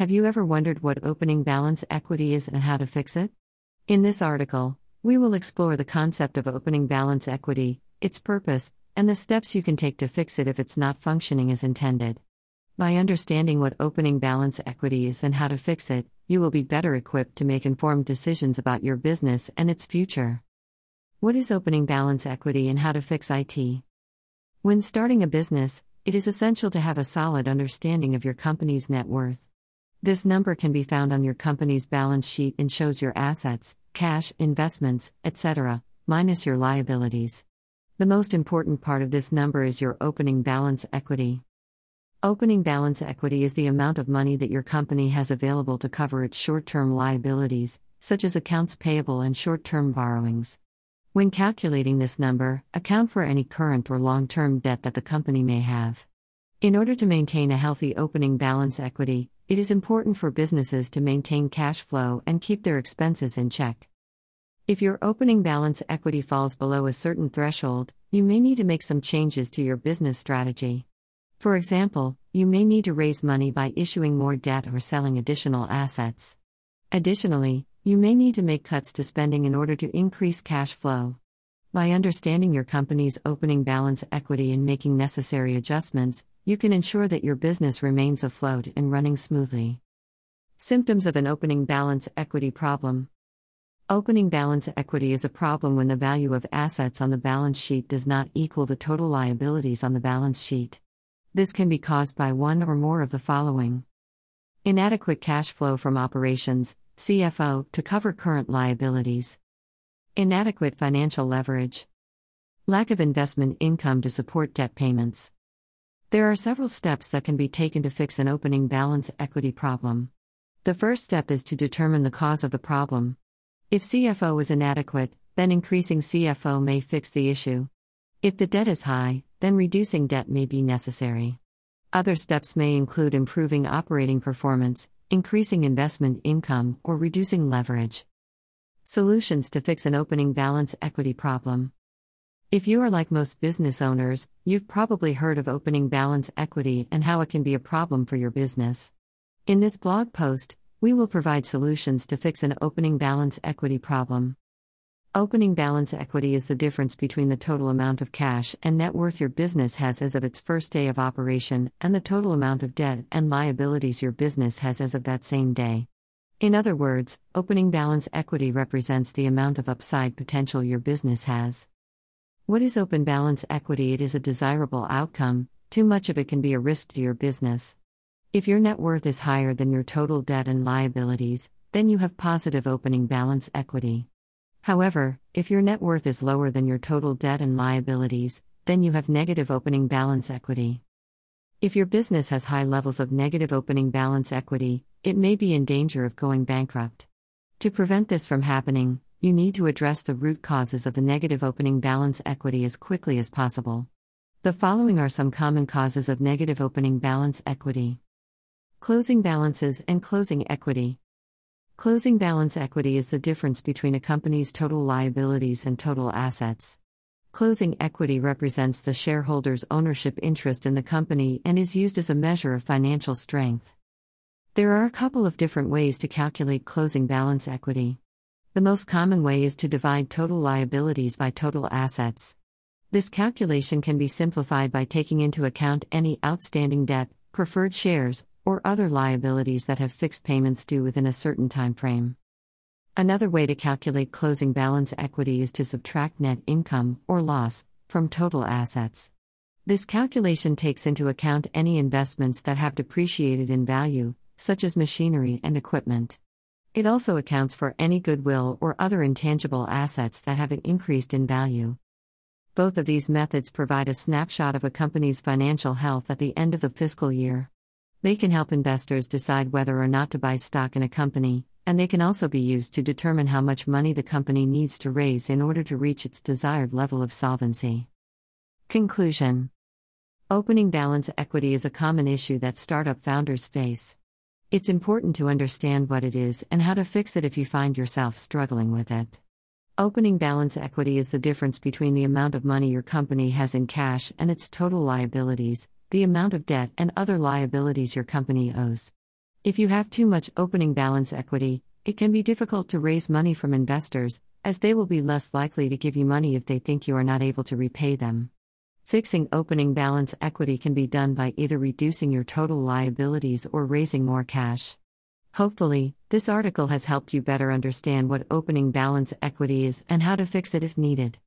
Have you ever wondered what opening balance equity is and how to fix it? In this article, we will explore the concept of opening balance equity, its purpose, and the steps you can take to fix it if it's not functioning as intended. By understanding what opening balance equity is and how to fix it, you will be better equipped to make informed decisions about your business and its future. What is opening balance equity and how to fix IT? When starting a business, it is essential to have a solid understanding of your company's net worth. This number can be found on your company's balance sheet and shows your assets, cash, investments, etc., minus your liabilities. The most important part of this number is your opening balance equity. Opening balance equity is the amount of money that your company has available to cover its short term liabilities, such as accounts payable and short term borrowings. When calculating this number, account for any current or long term debt that the company may have. In order to maintain a healthy opening balance equity, it is important for businesses to maintain cash flow and keep their expenses in check. If your opening balance equity falls below a certain threshold, you may need to make some changes to your business strategy. For example, you may need to raise money by issuing more debt or selling additional assets. Additionally, you may need to make cuts to spending in order to increase cash flow. By understanding your company's opening balance equity and making necessary adjustments, you can ensure that your business remains afloat and running smoothly. Symptoms of an opening balance equity problem Opening balance equity is a problem when the value of assets on the balance sheet does not equal the total liabilities on the balance sheet. This can be caused by one or more of the following inadequate cash flow from operations, CFO, to cover current liabilities, inadequate financial leverage, lack of investment income to support debt payments. There are several steps that can be taken to fix an opening balance equity problem. The first step is to determine the cause of the problem. If CFO is inadequate, then increasing CFO may fix the issue. If the debt is high, then reducing debt may be necessary. Other steps may include improving operating performance, increasing investment income, or reducing leverage. Solutions to fix an opening balance equity problem. If you are like most business owners, you've probably heard of opening balance equity and how it can be a problem for your business. In this blog post, we will provide solutions to fix an opening balance equity problem. Opening balance equity is the difference between the total amount of cash and net worth your business has as of its first day of operation and the total amount of debt and liabilities your business has as of that same day. In other words, opening balance equity represents the amount of upside potential your business has. What is open balance equity? It is a desirable outcome, too much of it can be a risk to your business. If your net worth is higher than your total debt and liabilities, then you have positive opening balance equity. However, if your net worth is lower than your total debt and liabilities, then you have negative opening balance equity. If your business has high levels of negative opening balance equity, it may be in danger of going bankrupt. To prevent this from happening, you need to address the root causes of the negative opening balance equity as quickly as possible. The following are some common causes of negative opening balance equity Closing balances and closing equity. Closing balance equity is the difference between a company's total liabilities and total assets. Closing equity represents the shareholders' ownership interest in the company and is used as a measure of financial strength. There are a couple of different ways to calculate closing balance equity. The most common way is to divide total liabilities by total assets. This calculation can be simplified by taking into account any outstanding debt, preferred shares, or other liabilities that have fixed payments due within a certain time frame. Another way to calculate closing balance equity is to subtract net income or loss from total assets. This calculation takes into account any investments that have depreciated in value, such as machinery and equipment. It also accounts for any goodwill or other intangible assets that have increased in value. Both of these methods provide a snapshot of a company's financial health at the end of the fiscal year. They can help investors decide whether or not to buy stock in a company, and they can also be used to determine how much money the company needs to raise in order to reach its desired level of solvency. Conclusion Opening balance equity is a common issue that startup founders face. It's important to understand what it is and how to fix it if you find yourself struggling with it. Opening balance equity is the difference between the amount of money your company has in cash and its total liabilities, the amount of debt and other liabilities your company owes. If you have too much opening balance equity, it can be difficult to raise money from investors, as they will be less likely to give you money if they think you are not able to repay them. Fixing opening balance equity can be done by either reducing your total liabilities or raising more cash. Hopefully, this article has helped you better understand what opening balance equity is and how to fix it if needed.